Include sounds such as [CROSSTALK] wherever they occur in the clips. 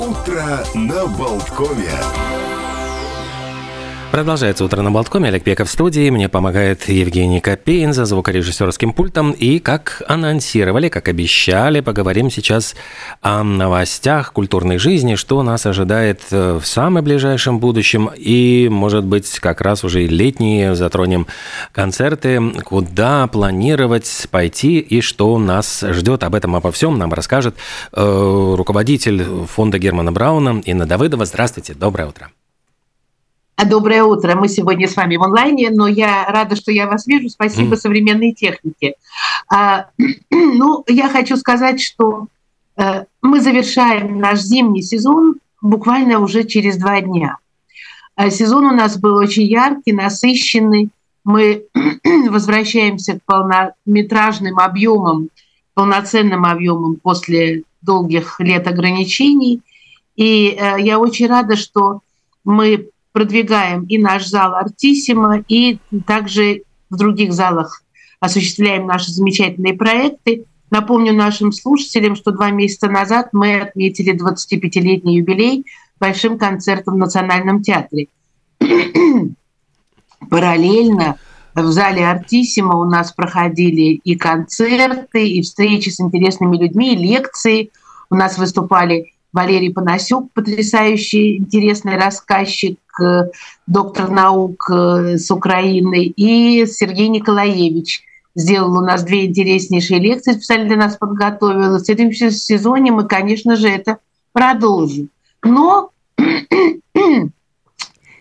Утро на Болткове. Продолжается «Утро на Болткоме». Олег Пеков в студии. Мне помогает Евгений Копейн за звукорежиссерским пультом. И, как анонсировали, как обещали, поговорим сейчас о новостях культурной жизни, что нас ожидает э, в самом ближайшем будущем. И, может быть, как раз уже и летние затронем концерты, куда планировать пойти и что нас ждет. Об этом, обо всем нам расскажет э, руководитель фонда Германа Брауна Инна Давыдова. Здравствуйте, доброе утро. Доброе утро. Мы сегодня с вами в онлайне, но я рада, что я вас вижу. Спасибо mm. современной технике. А, [CLEARS THROAT] ну, я хочу сказать, что а, мы завершаем наш зимний сезон буквально уже через два дня. А, сезон у нас был очень яркий, насыщенный. Мы [CLEARS THROAT] возвращаемся к полнометражным объемам, полноценным объемам после долгих лет ограничений. И а, я очень рада, что мы продвигаем и наш зал Артиссима, и также в других залах осуществляем наши замечательные проекты. Напомню нашим слушателям, что два месяца назад мы отметили 25-летний юбилей большим концертом в Национальном театре. [CLEARS THROAT] Параллельно в зале Артиссима у нас проходили и концерты, и встречи с интересными людьми, и лекции. У нас выступали Валерий Панасюк, потрясающий, интересный рассказчик, доктор наук э, с Украины, и Сергей Николаевич сделал у нас две интереснейшие лекции, специально для нас подготовил. В следующем сезоне мы, конечно же, это продолжим. Но [CLEARS THROAT]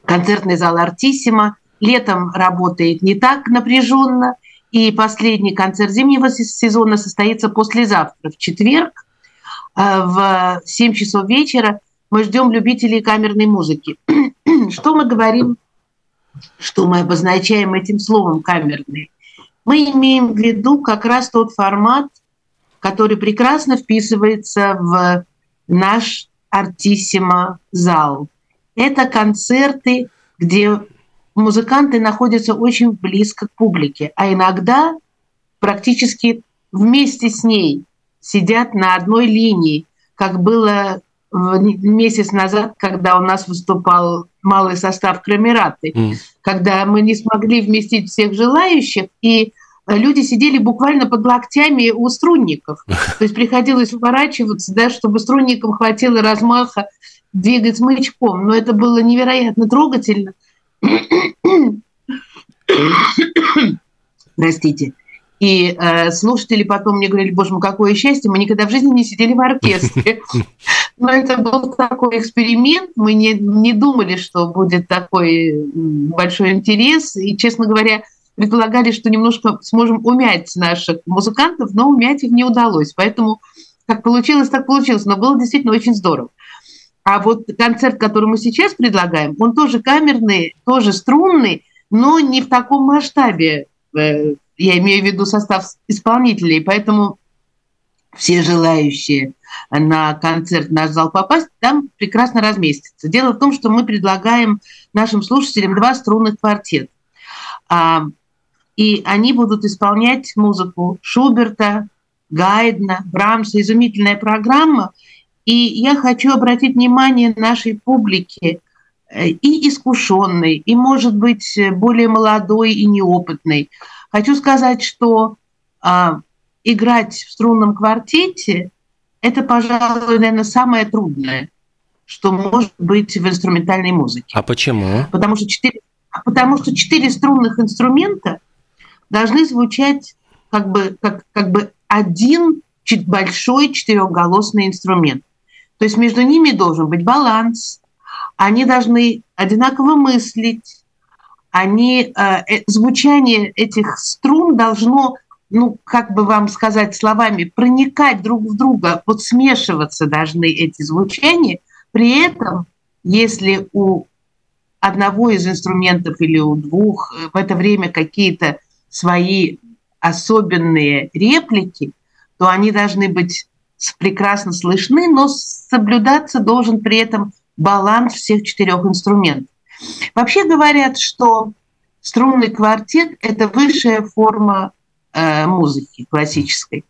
концертный зал «Артиссима» летом работает не так напряженно, и последний концерт зимнего сезона состоится послезавтра, в четверг, Э, в 7 часов вечера мы ждем любителей камерной музыки. [CLEARS THROAT] Что мы говорим, что мы обозначаем этим словом камерный? Мы имеем в виду как раз тот формат, который прекрасно вписывается в наш артиссимо зал. Это концерты, где музыканты находятся очень близко к публике, а иногда практически вместе с ней сидят на одной линии, как было месяц назад, когда у нас выступал малый состав Крамераты, mm. когда мы не смогли вместить всех желающих, и люди сидели буквально под локтями у струнников. [LAUGHS] То есть приходилось уворачиваться, да, чтобы струнникам хватило размаха двигать смычком. Но это было невероятно трогательно. [COUGHS] Простите. И э, слушатели потом мне говорили, боже мой, какое счастье, мы никогда в жизни не сидели в оркестре. [LAUGHS] Но это был такой эксперимент, мы не, не думали, что будет такой большой интерес. И, честно говоря, предполагали, что немножко сможем умять наших музыкантов, но умять их не удалось. Поэтому как получилось, так получилось. Но было действительно очень здорово. А вот концерт, который мы сейчас предлагаем, он тоже камерный, тоже струнный, но не в таком масштабе э, я имею в виду состав исполнителей, поэтому все желающие на концерт наш зал попасть, там прекрасно разместятся. Дело в том, что мы предлагаем нашим слушателям два струнных квартета. А, и они будут исполнять музыку Шуберта, Гайдна, Брамса, изумительная программа. И я хочу обратить внимание нашей публики, э, и искушенной, и, может быть, более молодой и неопытной – Хочу сказать, что а, играть в струнном квартете – это, пожалуй, наверное, самое трудное, что может быть в инструментальной музыке. А почему? Потому что четыре, потому что четыре струнных инструмента должны звучать как бы, как, как бы один большой четырехголосный инструмент. То есть между ними должен быть баланс, они должны одинаково мыслить, они, э, э, звучание этих струн должно, ну, как бы вам сказать словами, проникать друг в друга, вот смешиваться должны эти звучания. При этом, если у одного из инструментов или у двух э, в это время какие-то свои особенные реплики, то они должны быть прекрасно слышны, но соблюдаться должен при этом баланс всех четырех инструментов. Вообще говорят, что струнный квартет – это высшая форма э, музыки классической.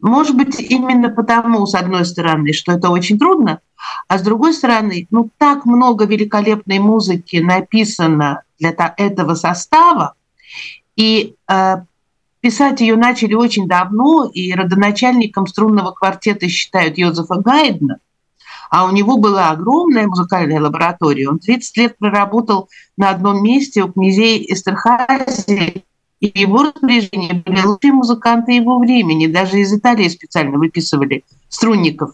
Может быть, именно потому, с одной стороны, что это очень трудно, А с другой стороны, ну так много великолепной музыки написано для этого состава, и э, писать ее начали очень давно, и родоначальником струнного квартета считают Йозефа Гайдна, а у него была огромная музыкальная лаборатория. Он 30 лет проработал на одном месте у князей Эстерхази, и его распоряжение были лучшие музыканты его времени. Даже из Италии специально выписывали струнников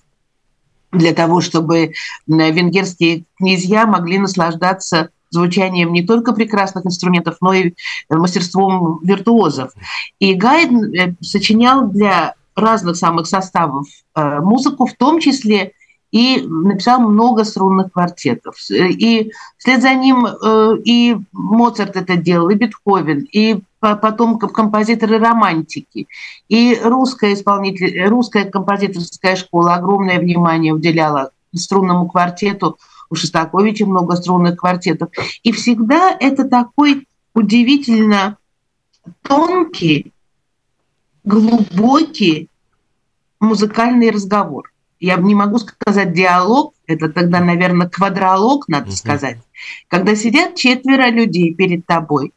для того, чтобы венгерские князья могли наслаждаться звучанием не только прекрасных инструментов, но и мастерством виртуозов. И Гайден э, сочинял для разных самых составов э, музыку, в том числе и написал много струнных квартетов. И вслед за ним э, и Моцарт это делал, и Бетховен, и потом композиторы романтики. И русская, исполнитель, русская композиторская школа огромное внимание уделяла струнному квартету. У Шостаковича много струнных квартетов. И всегда это такой удивительно тонкий, глубокий музыкальный разговор я не могу сказать диалог, это тогда, наверное, квадролог, надо uh-huh. сказать, когда сидят четверо людей перед тобой,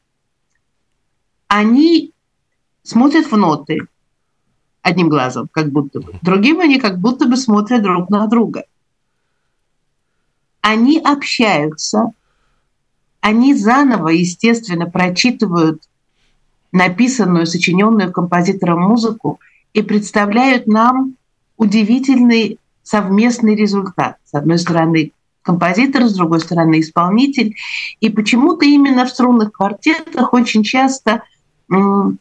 они смотрят в ноты одним глазом, как будто бы, другим они как будто бы смотрят друг на друга. Они общаются, они заново, естественно, прочитывают написанную, сочиненную композитором музыку и представляют нам удивительный совместный результат. С одной стороны, композитор, с другой стороны, исполнитель. И почему-то именно в струнных квартетах очень часто, ну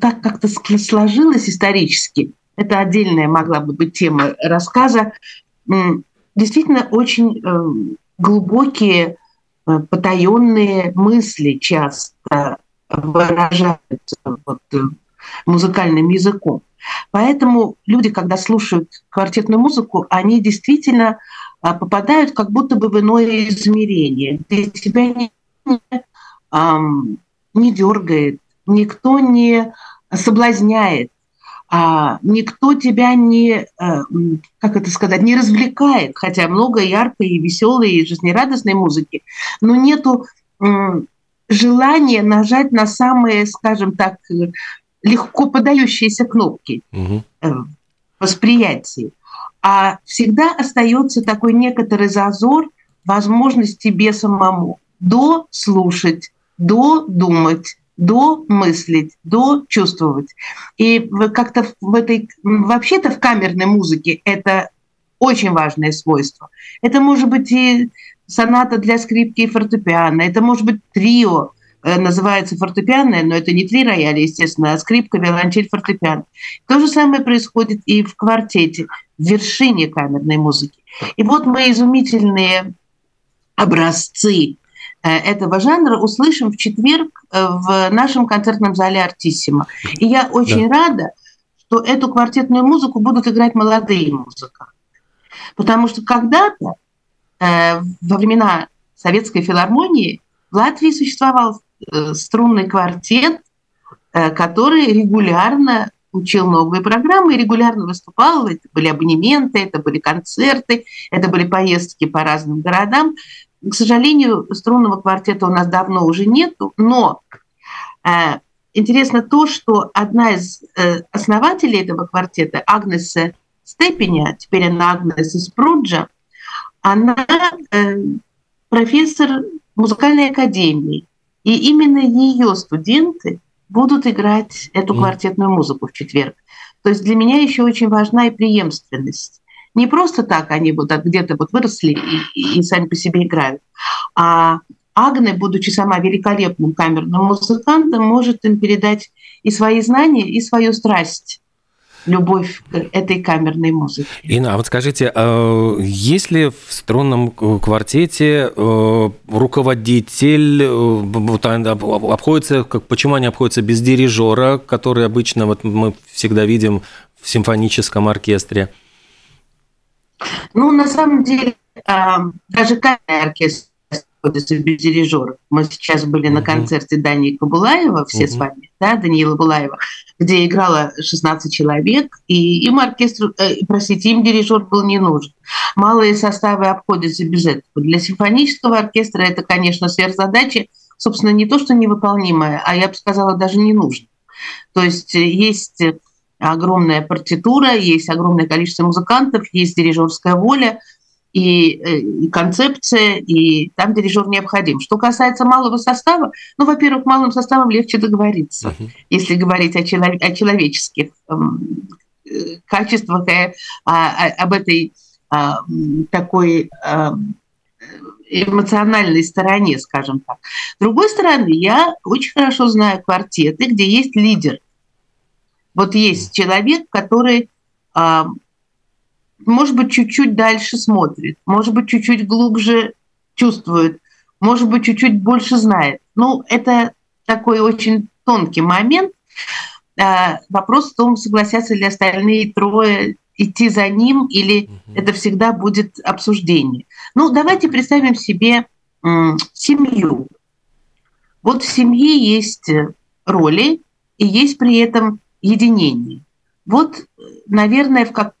так как-то сложилось исторически, это отдельная могла бы быть тема рассказа, действительно очень э, глубокие, э, потаенные мысли часто выражаются вот, э, музыкальным языком. Поэтому люди, когда слушают квартетную музыку, они действительно а, попадают как будто бы в иное измерение, где тебя не, не дергает, никто не соблазняет, а никто тебя не, а, как это сказать, не развлекает, хотя много яркой и веселой и жизнерадостной музыки, но нету желания нажать на самые, скажем так, легко подающиеся кнопки угу. восприятии. А всегда остается такой некоторый зазор возможность тебе самому дослушать, додумать, домыслить, дочувствовать. И как-то в этой, вообще-то в камерной музыке это очень важное свойство. Это может быть и соната для скрипки и фортепиано, это может быть трио, Э, называется фортепианная, но это не три рояля, естественно, а скрипка, виолончель, фортепиано. То же самое происходит и в квартете, в вершине камерной музыки. И вот мы изумительные образцы э, этого жанра услышим в четверг э, в нашем концертном зале «Артиссимо». И я очень да. рада, что эту квартетную музыку будут играть молодые музыканты. Потому что когда-то, во времена Советской филармонии, в Латвии существовал Э, струнный квартет, э, который регулярно учил новые программы и регулярно выступал. Это были абонементы, это были концерты, это были поездки по разным городам. К сожалению, струнного квартета у нас давно уже нету, но э, интересно то, что одна из э, основателей этого квартета, Агнеса Степеня, теперь она Агнес из Пруджа, она э, профессор музыкальной академии. И именно ее студенты будут играть эту квартетную музыку в четверг. То есть для меня еще очень важна и преемственность. Не просто так они вот где-то вот выросли и, и, и сами по себе играют, а Агне, будучи сама великолепным камерным музыкантом, может им передать и свои знания, и свою страсть любовь к этой камерной музыке. Инна, а вот скажите, а есть ли в струнном квартете э, руководитель, э, обходится, как, почему они обходятся без дирижера, который обычно вот мы всегда видим в симфоническом оркестре? Ну, на самом деле, даже камерный оркестр обходится без дирижера. Мы сейчас были на концерте Дани Кабулаева, все uh-huh. с вами, да, Даниила Булаева, где играло 16 человек, и им оркестр, э, простите, им дирижер был не нужен. Малые составы обходятся без этого. Для симфонического оркестра это, конечно, сверхзадача, собственно, не то, что невыполнимая, а я бы сказала, даже не нужно. То есть э, есть огромная партитура, есть огромное количество музыкантов, есть дирижерская воля – и, э, и концепция, и там дирижер необходим. Что касается малого состава, ну, во-первых, малым составом легче договориться, uh-huh. если говорить о, челов- о человеческих эм, э, качествах, э, а, об этой э, такой э, эмоциональной стороне, скажем так. С другой стороны, я очень хорошо знаю квартеты, где есть лидер. Вот есть человек, который может быть, чуть-чуть дальше смотрит, может быть, чуть-чуть глубже чувствует, может быть, чуть-чуть больше знает. Ну, это такой очень тонкий момент. А, вопрос в том, согласятся ли остальные трое идти за ним, или угу. это всегда будет обсуждение. Ну, давайте представим себе семью. Вот в семье есть роли, и есть при этом единение. Вот, наверное, в, как,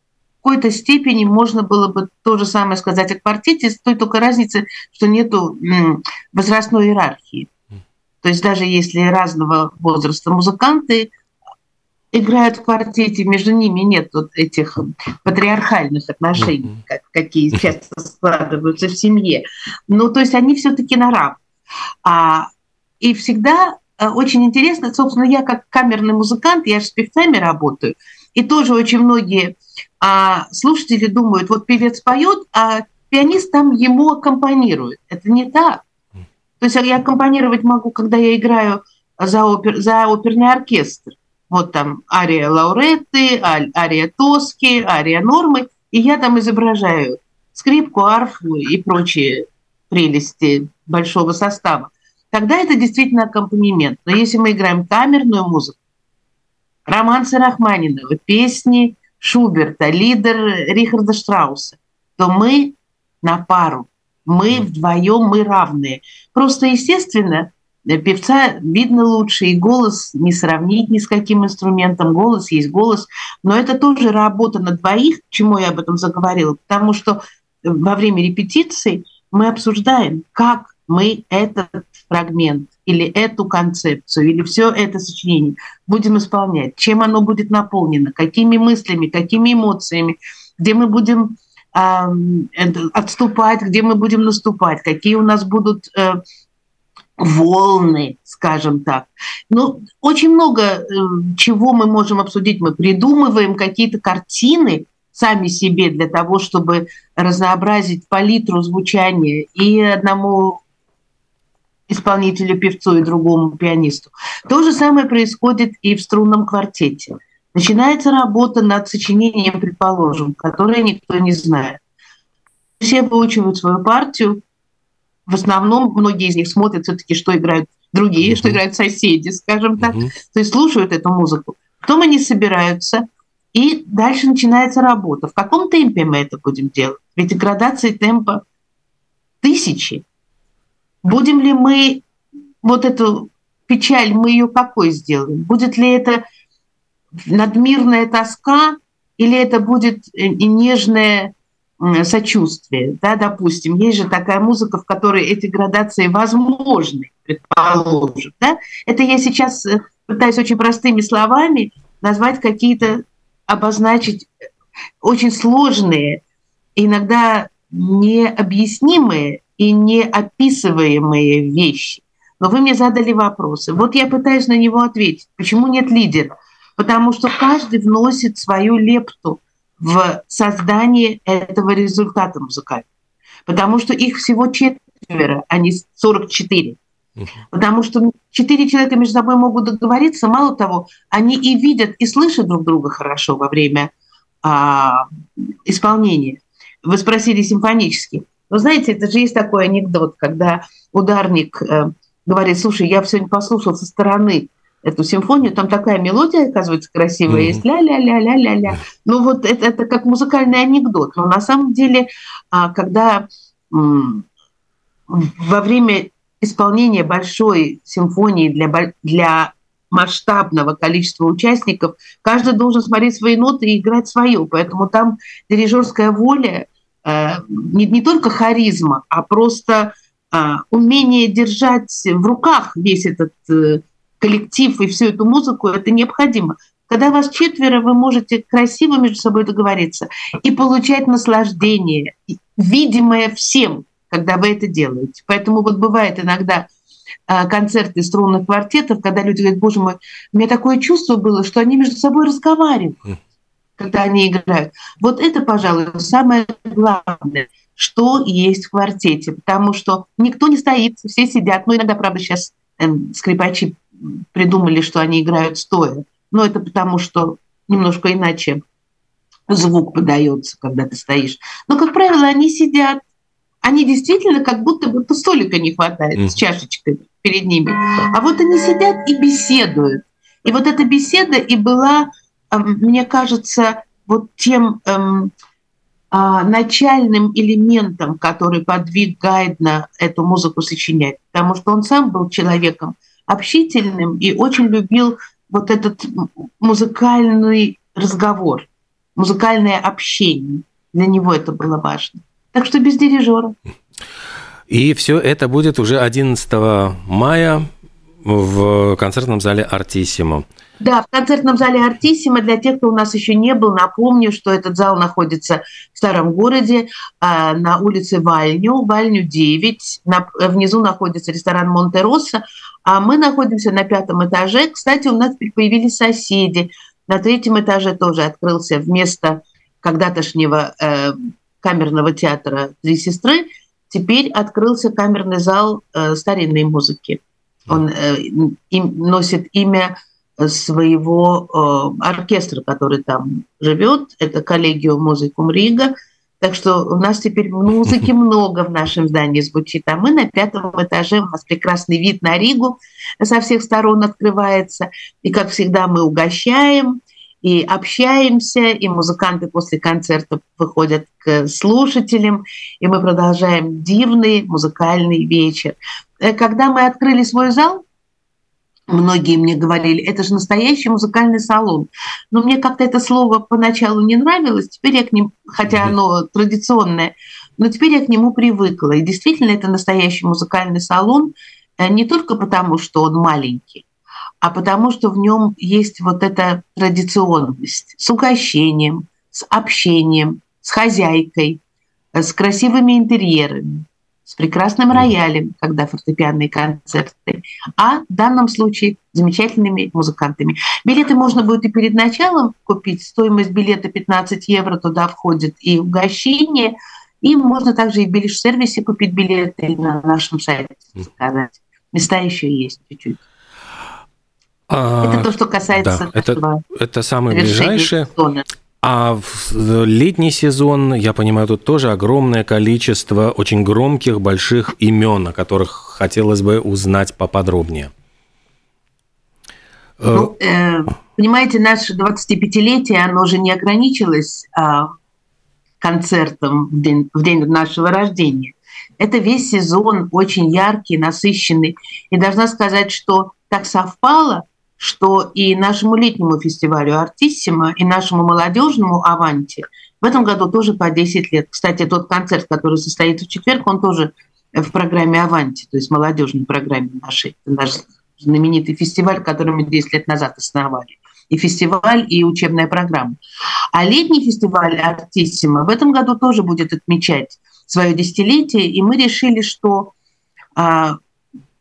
какой-то степени можно было бы то же самое сказать о квартете, с той только разницей, что нету возрастной иерархии. То есть даже если разного возраста музыканты играют в квартете, между ними нет вот этих патриархальных отношений, как, какие [LAUGHS] часто складываются в семье. Ну, то есть они все-таки на равных. А, и всегда э, очень интересно, собственно, я как камерный музыкант, я же с певцами работаю, и тоже очень многие а слушатели думают, вот певец поет, а пианист там ему аккомпанирует. Это не так. То есть я аккомпанировать могу, когда я играю за, опер, за оперный оркестр. Вот там ария Лауретты, ария Тоски, ария Нормы, и я там изображаю скрипку, арфу и прочие прелести большого состава. Тогда это действительно аккомпанемент. Но если мы играем камерную музыку, романсы Рахманинова, песни Шуберта, лидер Рихарда Штрауса, то мы на пару, мы вдвоем, мы равные. Просто, естественно, певца видно лучше, и голос не сравнить ни с каким инструментом. Голос есть голос, но это тоже работа на двоих, чему я об этом заговорила, потому что во время репетиции мы обсуждаем, как мы этот фрагмент или эту концепцию, или все это сочинение будем исполнять, чем оно будет наполнено, какими мыслями, какими эмоциями, где мы будем э, отступать, где мы будем наступать, какие у нас будут э, волны, скажем так. Ну, очень много э, чего мы можем обсудить. Мы придумываем какие-то картины сами себе для того, чтобы разнообразить палитру звучания и одному исполнителю, певцу и другому пианисту. То же самое происходит и в струнном квартете. Начинается работа над сочинением, предположим, которое никто не знает. Все выучивают свою партию. В основном многие из них смотрят все-таки, что играют другие, uh-huh. что играют соседи, скажем так. Uh-huh. То есть слушают эту музыку. Потом они собираются, и дальше начинается работа. В каком темпе мы это будем делать? Ведь градации темпа тысячи. Будем ли мы вот эту печаль, мы ее какой сделаем? Будет ли это надмирная тоска или это будет э, нежное сочувствие, да, допустим, есть же такая музыка, в которой эти градации возможны, предположим, да, это я сейчас э, пытаюсь очень простыми словами назвать какие-то, обозначить очень сложные, иногда необъяснимые и неописываемые вещи. Но вы мне задали вопросы. Вот я пытаюсь на него ответить. Почему нет лидера? Потому что каждый вносит свою лепту в создание этого результата музыкального. Потому что их всего четверо, а не 44. Потому что четыре человека между собой могут договориться. Мало того, они и видят, и слышат друг друга хорошо во время а, исполнения. Вы спросили симфонически. Но знаете, это же есть такой анекдот, когда ударник э, говорит, слушай, я сегодня послушал со стороны эту симфонию, там такая мелодия, оказывается, красивая, mm-hmm. есть ля-ля-ля-ля-ля-ля. Ну вот это, это как музыкальный анекдот. Но на самом деле, а, когда во время исполнения большой симфонии для, для масштабного количества участников, каждый должен смотреть свои ноты и играть свою. Поэтому там дирижерская воля не, не только харизма, а просто э, умение держать в руках весь этот э, коллектив и всю эту музыку, это необходимо. Когда вас четверо, вы можете красиво между собой договориться и получать наслаждение, видимое всем, когда вы это делаете. Поэтому вот бывает иногда а, концерты струнных квартетов, когда люди говорят, боже мой, у меня такое чувство было, что они между собой разговаривают, когда они играют. Вот это, пожалуй, самое главное, что есть в квартете, потому что никто не стоит, все сидят. Ну, иногда, правда, сейчас эм, скрипачи придумали, что они играют стоя. Но это потому, что немножко иначе звук подается, когда ты стоишь. Но, как правило, они сидят, они действительно как будто бы столика не хватает mm. с чашечкой перед ними. А вот они сидят и беседуют. И вот эта беседа и была, мне кажется, вот тем эм, а, начальным элементом, который подвиг Гайдна эту музыку сочинять. Потому что он сам был человеком общительным и очень любил вот этот музыкальный разговор, музыкальное общение. Для него это было важно. Так что без дирижера. И все это будет уже 11 мая в концертном зале «Артиссимо». Да, в концертном зале «Артиссимо». Для тех, кто у нас еще не был, напомню, что этот зал находится в старом городе а, на улице Вальню, Вальню 9. внизу находится ресторан «Монтероса», а мы находимся на пятом этаже. Кстати, у нас появились соседи. На третьем этаже тоже открылся вместо когда-тошнего э, камерного театра «Три сестры», теперь открылся камерный зал э, старинной музыки. Он э, им, носит имя своего э, оркестра, который там живет. Это коллегиум музыкум Рига. Так что у нас теперь музыки [LAUGHS] много в нашем здании звучит. А мы на пятом этаже, у нас прекрасный вид на Ригу со всех сторон открывается. И, как всегда, мы угощаем и общаемся, и музыканты после концерта выходят к слушателям, и мы продолжаем дивный музыкальный вечер. Э, когда мы открыли свой зал, многие мне говорили, это же настоящий музыкальный салон. Но мне как-то это слово поначалу не нравилось, теперь я к ним, хотя оно традиционное, но теперь я к нему привыкла. И действительно, это настоящий музыкальный салон, э, не только потому, что он маленький, а потому что в нем есть вот эта традиционность с угощением, с общением, с хозяйкой, с красивыми интерьерами, с прекрасным роялем, когда фортепианные концерты, а в данном случае замечательными музыкантами. Билеты можно будет и перед началом купить. Стоимость билета 15 евро, туда входит и угощение, и можно также и в билиш-сервисе купить билеты на нашем сайте заказать. Места еще есть чуть-чуть. А, это то, что касается да, это, это самое ближайшее. Сезона. А в летний сезон, я понимаю, тут тоже огромное количество очень громких, больших имен, о которых хотелось бы узнать поподробнее. Ну, э, понимаете, наше 25-летие, оно же не ограничилось а, концертом в день, в день нашего рождения. Это весь сезон очень яркий, насыщенный. И должна сказать, что так совпало – что и нашему летнему фестивалю «Артиссимо», и нашему молодежному «Аванти» в этом году тоже по 10 лет. Кстати, тот концерт, который состоится в четверг, он тоже в программе «Аванти», то есть молодежной программе нашей, наш знаменитый фестиваль, который мы 10 лет назад основали. И фестиваль, и учебная программа. А летний фестиваль «Артиссимо» в этом году тоже будет отмечать свое десятилетие, и мы решили, что а,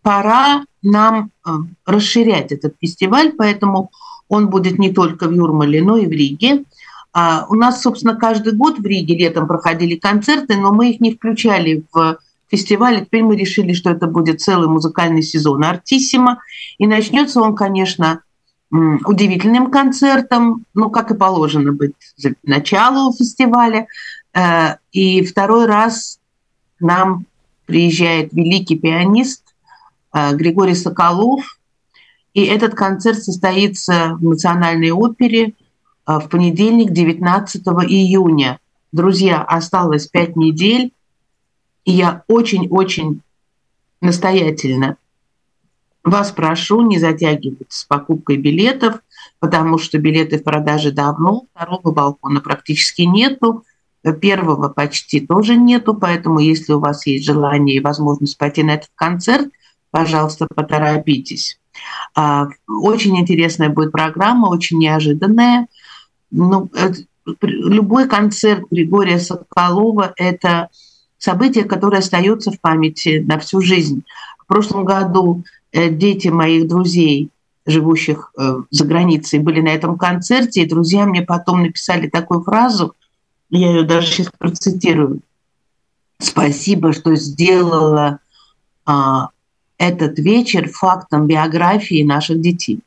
пора нам э, расширять этот фестиваль, поэтому он будет не только в Юрмале, но и в Риге. А у нас, собственно, каждый год в Риге летом проходили концерты, но мы их не включали в фестиваль. Теперь мы решили, что это будет целый музыкальный сезон «Артиссимо». И начнется он, конечно, удивительным концертом, ну, как и положено быть началу фестиваля. Э, и второй раз к нам приезжает великий пианист Григорий Соколов. И этот концерт состоится в Национальной опере э, в понедельник, 19 июня. Друзья, осталось пять недель, и я очень-очень настоятельно вас прошу не затягивать с покупкой билетов, потому что билеты в продаже давно, второго балкона практически нету, первого почти тоже нету, поэтому если у вас есть желание и возможность пойти на этот концерт, пожалуйста, поторопитесь. А, очень интересная будет программа, очень неожиданная. Ну, любой концерт Григория Соколова – это событие, которое остается в памяти на всю жизнь. В прошлом году Э, дети моих друзей, живущих э, за границей, были на этом концерте, и друзья мне потом написали такую фразу, я ее даже сейчас процитирую. Спасибо, что сделала а, этот вечер фактом биографии наших детей.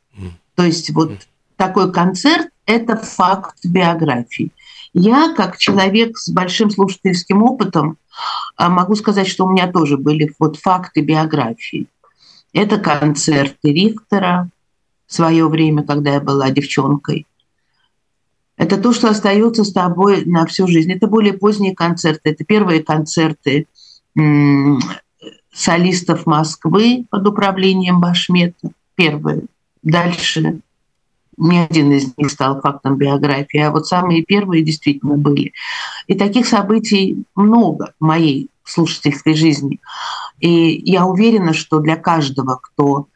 То есть вот такой концерт – это факт биографии. Я, как человек с большим слушательским опытом, а, могу сказать, что у меня тоже были вот факты биографии. Это концерты Рихтера в свое время, когда я была девчонкой. Это то, что остается с тобой на всю жизнь. Это более поздние концерты. Это первые концерты солистов Москвы под управлением Башмета. Первые. Дальше ни один из них стал фактом биографии, а вот самые первые действительно были. И таких событий много в моей слушательской жизни. И я уверена, что для каждого, кто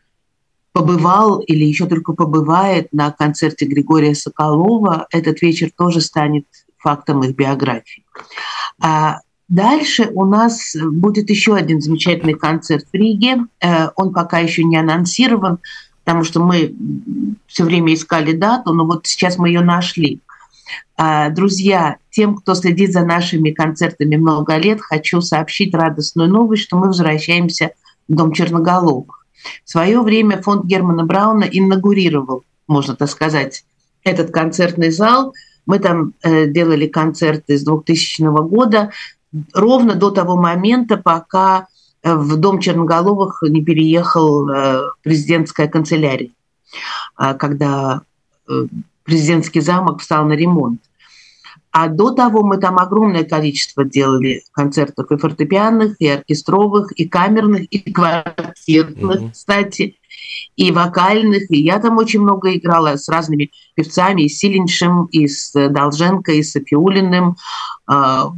побывал или еще только побывает на концерте Григория Соколова, этот вечер тоже станет фактом их биографии. А дальше у нас будет еще один замечательный концерт в Риге. Э, он пока еще не анонсирован, потому что мы все время искали дату, но вот сейчас мы ее нашли. А, друзья, тем, кто следит за нашими концертами много лет, хочу сообщить радостную новость, что мы возвращаемся в Дом Черноголовых. В свое время фонд Германа Брауна инаугурировал, можно так сказать, этот концертный зал. Мы там э, делали концерты с 2000 года, ровно до того момента, пока э, в Дом Черноголовых не переехал э, президентская канцелярия, а, когда президентский замок встал на ремонт. А до того мы там огромное количество делали концертов и фортепианных, и оркестровых, и камерных, и квартирных, mm-hmm. кстати, и вокальных. И я там очень много играла с разными певцами, и с Силиншем, и с Долженко, и с Софиулиным, а,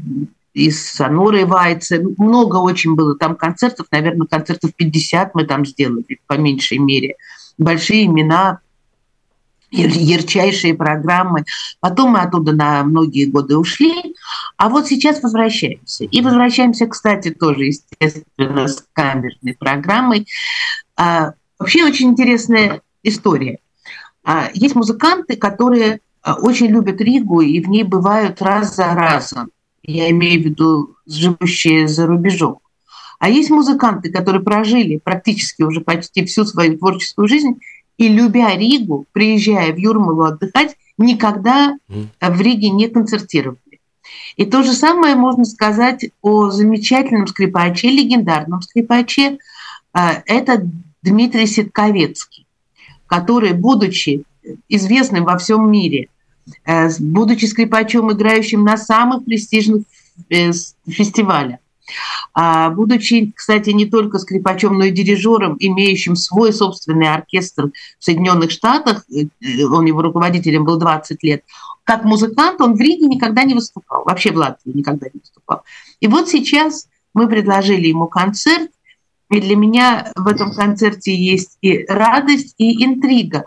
и с Анорой Вайце. Много очень было там концертов, наверное, концертов 50 мы там сделали, по меньшей мере. Большие имена ярчайшие программы. Потом мы оттуда на многие годы ушли, а вот сейчас возвращаемся. И возвращаемся, кстати, тоже, естественно, с камерной программой. А, вообще очень интересная история. А, есть музыканты, которые а, очень любят Ригу и в ней бывают раз за разом. Я имею в виду живущие за рубежом. А есть музыканты, которые прожили практически уже почти всю свою творческую жизнь и любя Ригу, приезжая в Юрмалу отдыхать, никогда в Риге не концертировали. И то же самое можно сказать о замечательном скрипаче, легендарном скрипаче. А, это Дмитрий Ситковецкий, который, будучи известным во всем мире, будучи скрипачом, играющим на самых престижных э, фестивалях, а, будучи, кстати, не только скрипачом, но и дирижером, имеющим свой собственный оркестр в Соединенных Штатах, э, он его руководителем был 20 лет, как музыкант он в Риге никогда не выступал, вообще в Латвии никогда не выступал. И вот сейчас мы предложили ему концерт, и для меня в этом концерте есть и радость, и интрига,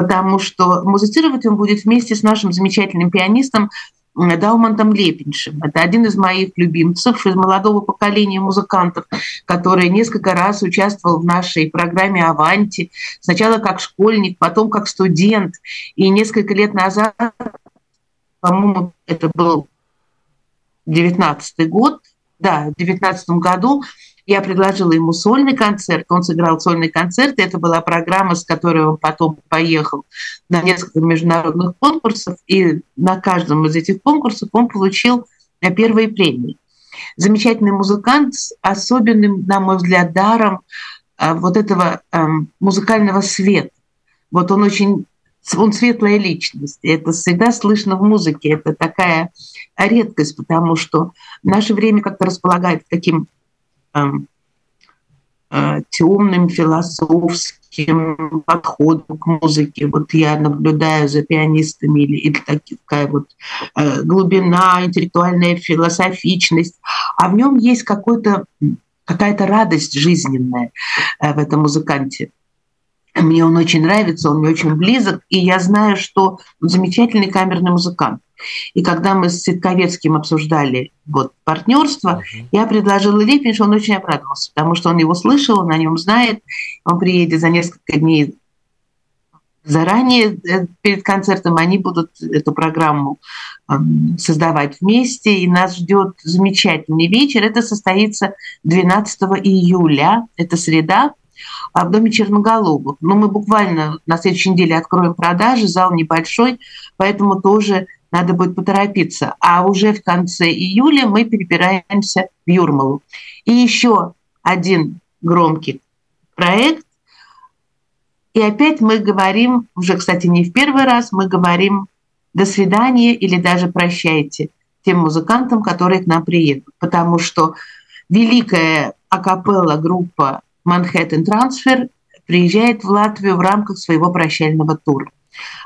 потому что музицировать он будет вместе с нашим замечательным пианистом Даумантом Лепиншем. Это один из моих любимцев из молодого поколения музыкантов, который несколько раз участвовал в нашей программе «Аванти». Сначала как школьник, потом как студент. И несколько лет назад, по-моему, это был 19 год, да, в 19 году я предложила ему сольный концерт, он сыграл сольный концерт, это была программа, с которой он потом поехал на несколько международных конкурсов, и на каждом из этих конкурсов он получил э, первые премии. Замечательный музыкант с особенным, на мой взгляд, даром э, вот этого эм, музыкального света. Вот он очень он светлая личность. Это всегда слышно в музыке. Это такая редкость, потому что наше время как-то располагает к таким темным философским подходом к музыке. Вот я наблюдаю за пианистами или, или такая вот э, глубина, интеллектуальная философичность, а в нем есть какой-то какая-то радость жизненная э, в этом музыканте. Мне он очень нравится, он мне очень близок, и я знаю, что он замечательный камерный музыкант. И когда мы с Ситковецким обсуждали вот, партнерство, uh-huh. я предложила Лепин, что он очень обрадовался, потому что он его слышал, он о нем знает, он приедет за несколько дней заранее э, перед концертом, они будут эту программу создавать вместе, и нас ждет замечательный вечер. Это состоится 12 июля, это среда, а в доме Черноголовых. Но мы буквально на следующей неделе откроем продажи, зал небольшой, поэтому тоже надо будет поторопиться. А уже в конце июля мы перебираемся в Юрмалу. И еще один громкий проект. И опять мы говорим, уже, кстати, не в первый раз, мы говорим «до свидания» или даже «прощайте» тем музыкантам, которые к нам приедут. Потому что великая акапелла группа Манхэттен Трансфер приезжает в Латвию в рамках своего прощального тура.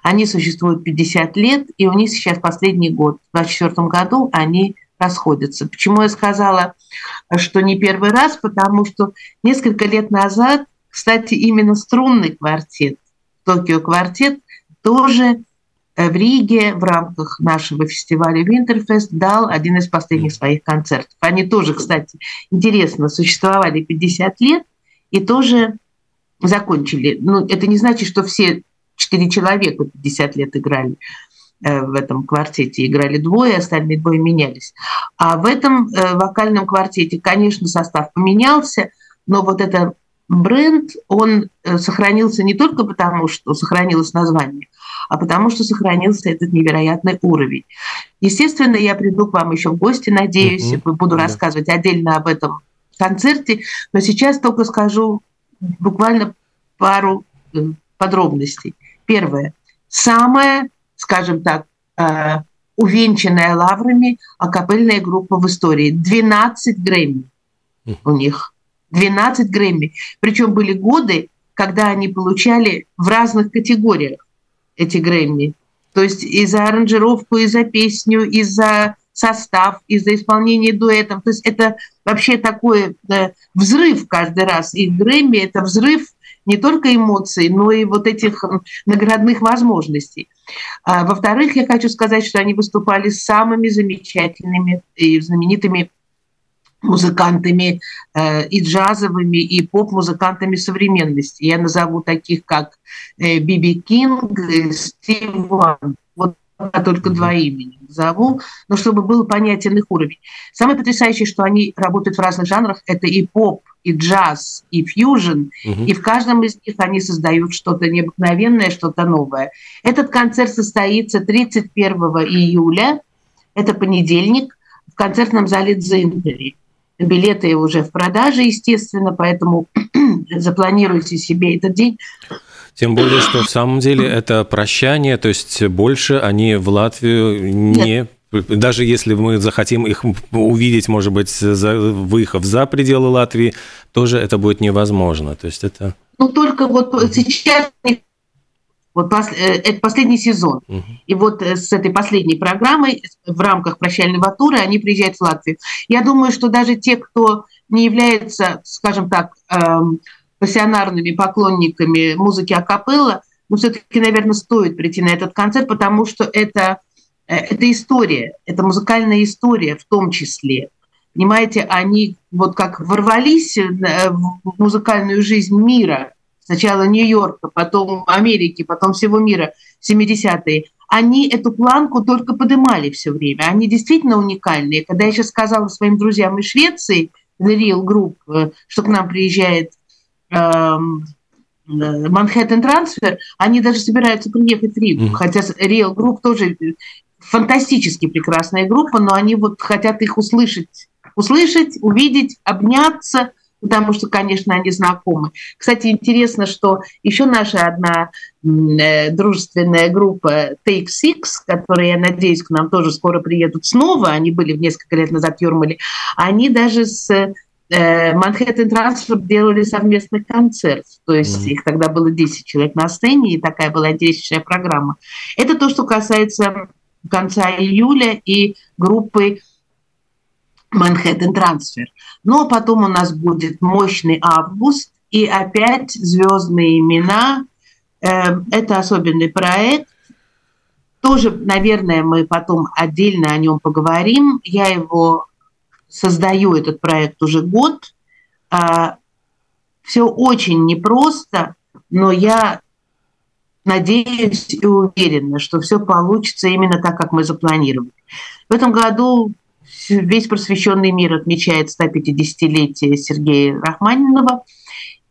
Они существуют 50 лет, и у них сейчас последний год. В 2024 году они расходятся. Почему я сказала, что не первый раз? Потому что несколько лет назад, кстати, именно струнный квартет, Токио квартет, тоже э, в Риге в рамках нашего фестиваля Винтерфест дал один из последних своих концертов. Они тоже, кстати, интересно, существовали 50 лет, и тоже закончили. Ну, это не значит, что все четыре человека 50 лет играли э, в этом квартете. Играли двое, остальные двое менялись. А в этом э, вокальном квартете, конечно, состав поменялся, но вот это бренд, он э, сохранился не только потому, что сохранилось название, а потому что сохранился этот невероятный уровень. Естественно, я приду к вам еще в гости, надеюсь, mm-hmm. буду да. рассказывать отдельно об этом концерте, но сейчас только скажу буквально пару э, подробностей. Первое. Самая, скажем так, э, увенчанная лаврами акапельная группа в истории. 12 Грэмми у них. 12 Грэмми. Причем были годы, когда они получали в разных категориях эти Грэмми. То есть и за аранжировку, и за песню, и за состав, из-за исполнения дуэтом. То есть это вообще такой взрыв каждый раз. И Грэмми – это взрыв не только эмоций, но и вот этих наградных возможностей. А, во-вторых, я хочу сказать, что они выступали с самыми замечательными и знаменитыми музыкантами э, и джазовыми, и поп-музыкантами современности. Я назову таких, как э, Биби Кинг, Стив Ван. Вот только два имени назову, но чтобы был понятен их уровень. Самое потрясающее, что они работают в разных жанрах, это и поп, и джаз, и фьюжн, угу. и в каждом из них они создают что-то необыкновенное, что-то новое. Этот концерт состоится 31 июля, это понедельник, в концертном зале Дзинтери. Билеты уже в продаже, естественно, поэтому [CLEARS THROAT] запланируйте себе этот день. Тем более, что в самом деле это прощание, то есть больше они в Латвию не Нет. Даже если мы захотим их увидеть, может быть, за, выехав за пределы Латвии, тоже это будет невозможно. То есть это... Ну, только вот сейчас вот э, это последний сезон. Угу. И вот э, с этой последней программой в рамках прощального тура они приезжают в Латвию. Я думаю, что даже те, кто не является, скажем так, эм, пассионарными поклонниками музыки акапелла, ну, все-таки, наверное, стоит прийти на этот концерт, потому что это, э, это история, это музыкальная история в том числе. Понимаете, они вот как ворвались э, в музыкальную жизнь мира, сначала Нью-Йорка, потом Америки, потом всего мира, 70-е, они эту планку только поднимали все время. Они действительно уникальные. Когда я сейчас сказала своим друзьям из Швеции, The Real Group, э, что к нам приезжает Манхэттен трансфер, они даже собираются приехать в Ригу. Mm-hmm. Хотя Real Group тоже фантастически прекрасная группа, но они вот хотят их услышать, услышать, увидеть, обняться, потому что, конечно, они знакомы. Кстати, интересно, что еще наша одна э, дружественная группа Take Six, которая, я надеюсь, к нам тоже скоро приедут снова, они были несколько лет назад в Юрмале, они даже с Манхэттен Трансфер делали совместный концерт, то есть mm-hmm. их тогда было 10 человек на сцене, и такая была действующая программа. Это то, что касается конца июля и группы Манхэттен Трансфер. Но потом у нас будет мощный август, и опять звездные имена. Это особенный проект. Тоже, наверное, мы потом отдельно о нем поговорим. Я его создаю, этот проект уже год. А, Все очень непросто, но я надеюсь и уверена, что все получится именно так, как мы запланировали. В этом году весь просвещенный мир отмечает 150-летие Сергея Рахманинова.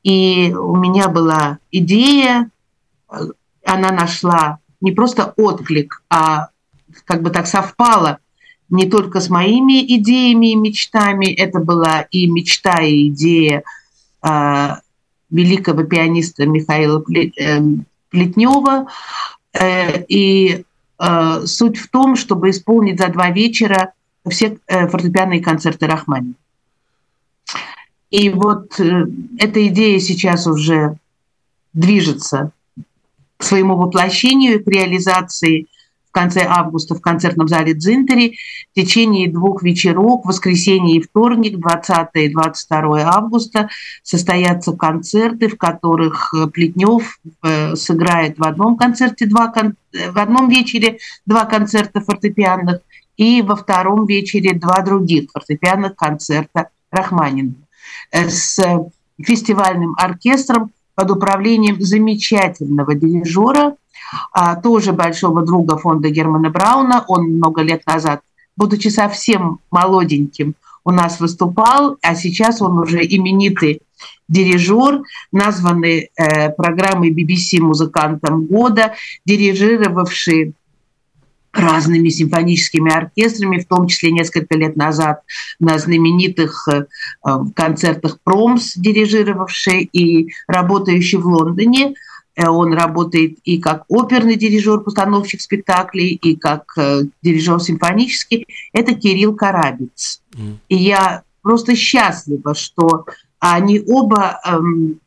И у меня была идея, она нашла не просто отклик, а как бы так совпало не только с моими идеями и мечтами, это была и мечта, и идея э, великого пианиста Михаила э, Плетнева. Э, и э, суть в том, чтобы исполнить за два вечера все э, фортепианные концерты Рахмани. И вот э, эта идея сейчас уже движется к своему воплощению, к реализации конце августа в концертном зале Дзинтери в течение двух вечеров, воскресенье и вторник, 20 и 22 августа, состоятся концерты, в которых э, Плетнев сыграет в одном концерте два, в одном вечере два концерта фортепианных, и во втором вечере два других фортепианных концерта Рахманинова э, с фестивальным оркестром под управлением замечательного дирижера, тоже большого друга фонда Германа Брауна. Он много лет назад, будучи совсем молоденьким, у нас выступал, а сейчас он уже именитый дирижер, названный э, программой BBC музыкантом года, дирижировавший разными симфоническими оркестрами, в том числе несколько лет назад на знаменитых э, концертах Промс, дирижировавший и работающий в Лондоне. Э, он работает и как оперный дирижер, постановщик спектаклей, и как э, дирижер симфонический. Это Кирилл Карабец. Mm. И я просто счастлива, что они оба эм,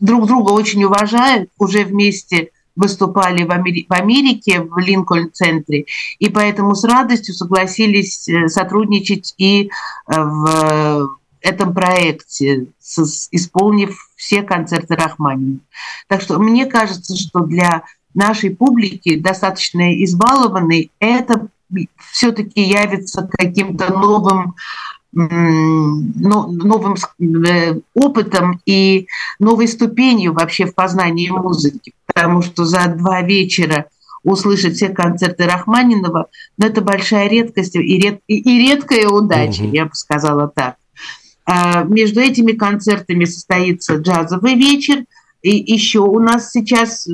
друг друга очень уважают, уже вместе выступали в, Амери- в Америке, в Линкольн-центре, и поэтому с радостью согласились э, сотрудничать и в этом проекте, с, исполнив все концерты Рахманинова. Так что мне кажется, что для нашей публики, достаточно избалованной, это все-таки явится каким-то новым новым э, опытом и новой ступенью вообще в познании музыки потому что за два вечера услышать все концерты Рахманинова, ну, это большая редкость и, ред, и редкая удача, угу. я бы сказала так. А, между этими концертами состоится джазовый вечер, и еще у нас сейчас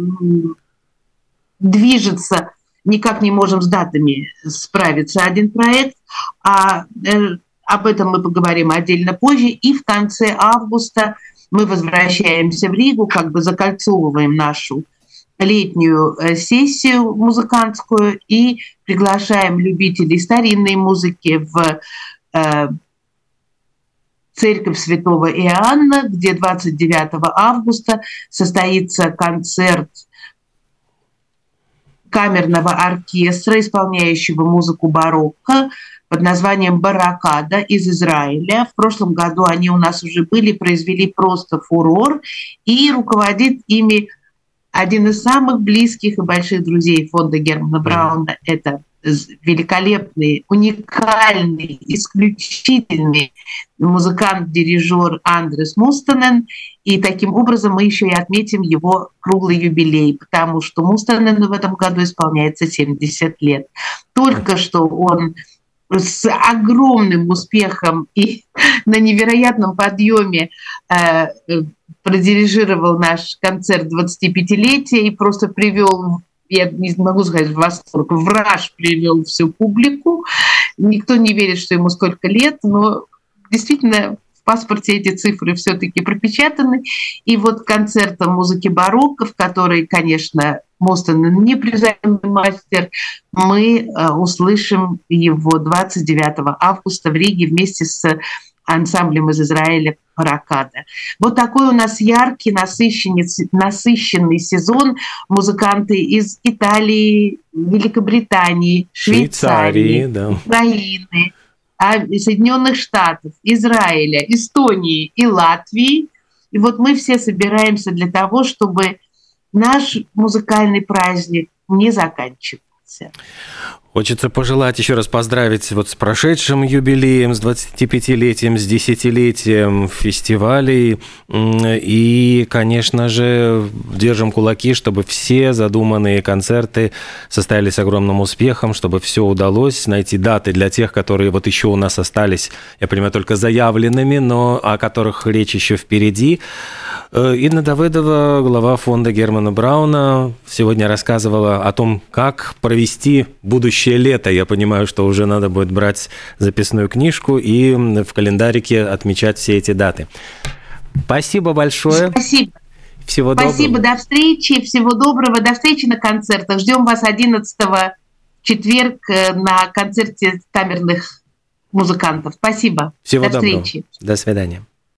движется, никак не можем с датами справиться один проект, а э, об этом мы поговорим отдельно позже, и в конце августа – мы возвращаемся в Ригу, как бы закольцовываем нашу летнюю э, сессию музыкантскую и приглашаем любителей старинной музыки в э, церковь Святого Иоанна, где 29 августа состоится концерт камерного оркестра, исполняющего музыку барокко под названием «Баракада» из Израиля. В прошлом году они у нас уже были, произвели просто фурор, и руководит ими один из самых близких и больших друзей фонда Германа Брауна. Это великолепный, уникальный, исключительный музыкант-дирижер Андрес Мустанен. И таким образом мы еще и отметим его круглый юбилей, потому что Мустанену в этом году исполняется 70 лет. Только что он с огромным успехом и [LAUGHS] на невероятном подъеме э, продирижировал наш концерт 25-летия и просто привел, я не могу сказать в восторг, в раж привел всю публику. Никто не верит, что ему столько лет, но действительно в паспорте эти цифры все-таки пропечатаны. И вот концертом музыки барокко, в которой, конечно, Мостон непревзойденный мастер, мы э, услышим его 29 августа в Риге вместе с ансамблем из Израиля «Паракада». Вот такой у нас яркий, насыщенный, насыщенный сезон. Музыканты из Италии, Великобритании, Швейцарии, Швейцарии да. Украины, а, Соединенных Штатов, Израиля, Эстонии и Латвии. И вот мы все собираемся для того, чтобы наш музыкальный праздник не заканчивался. Хочется пожелать еще раз поздравить вот с прошедшим юбилеем, с 25-летием, с десятилетием фестивалей. И, конечно же, держим кулаки, чтобы все задуманные концерты состоялись с огромным успехом, чтобы все удалось найти даты для тех, которые вот еще у нас остались, я понимаю, только заявленными, но о которых речь еще впереди. Э, Инна Давыдова, глава фонда Германа Брауна, сегодня рассказывала о том, как провести будущее лето. Я понимаю, что уже надо будет брать записную книжку и в календарике отмечать все эти даты. Спасибо большое. Спасибо. Всего доброго. Спасибо, до встречи, всего доброго, до встречи на концертах. Ждем вас 11 четверг э, на концерте камерных музыкантов. Спасибо. Всего до доброго. встречи. До свидания.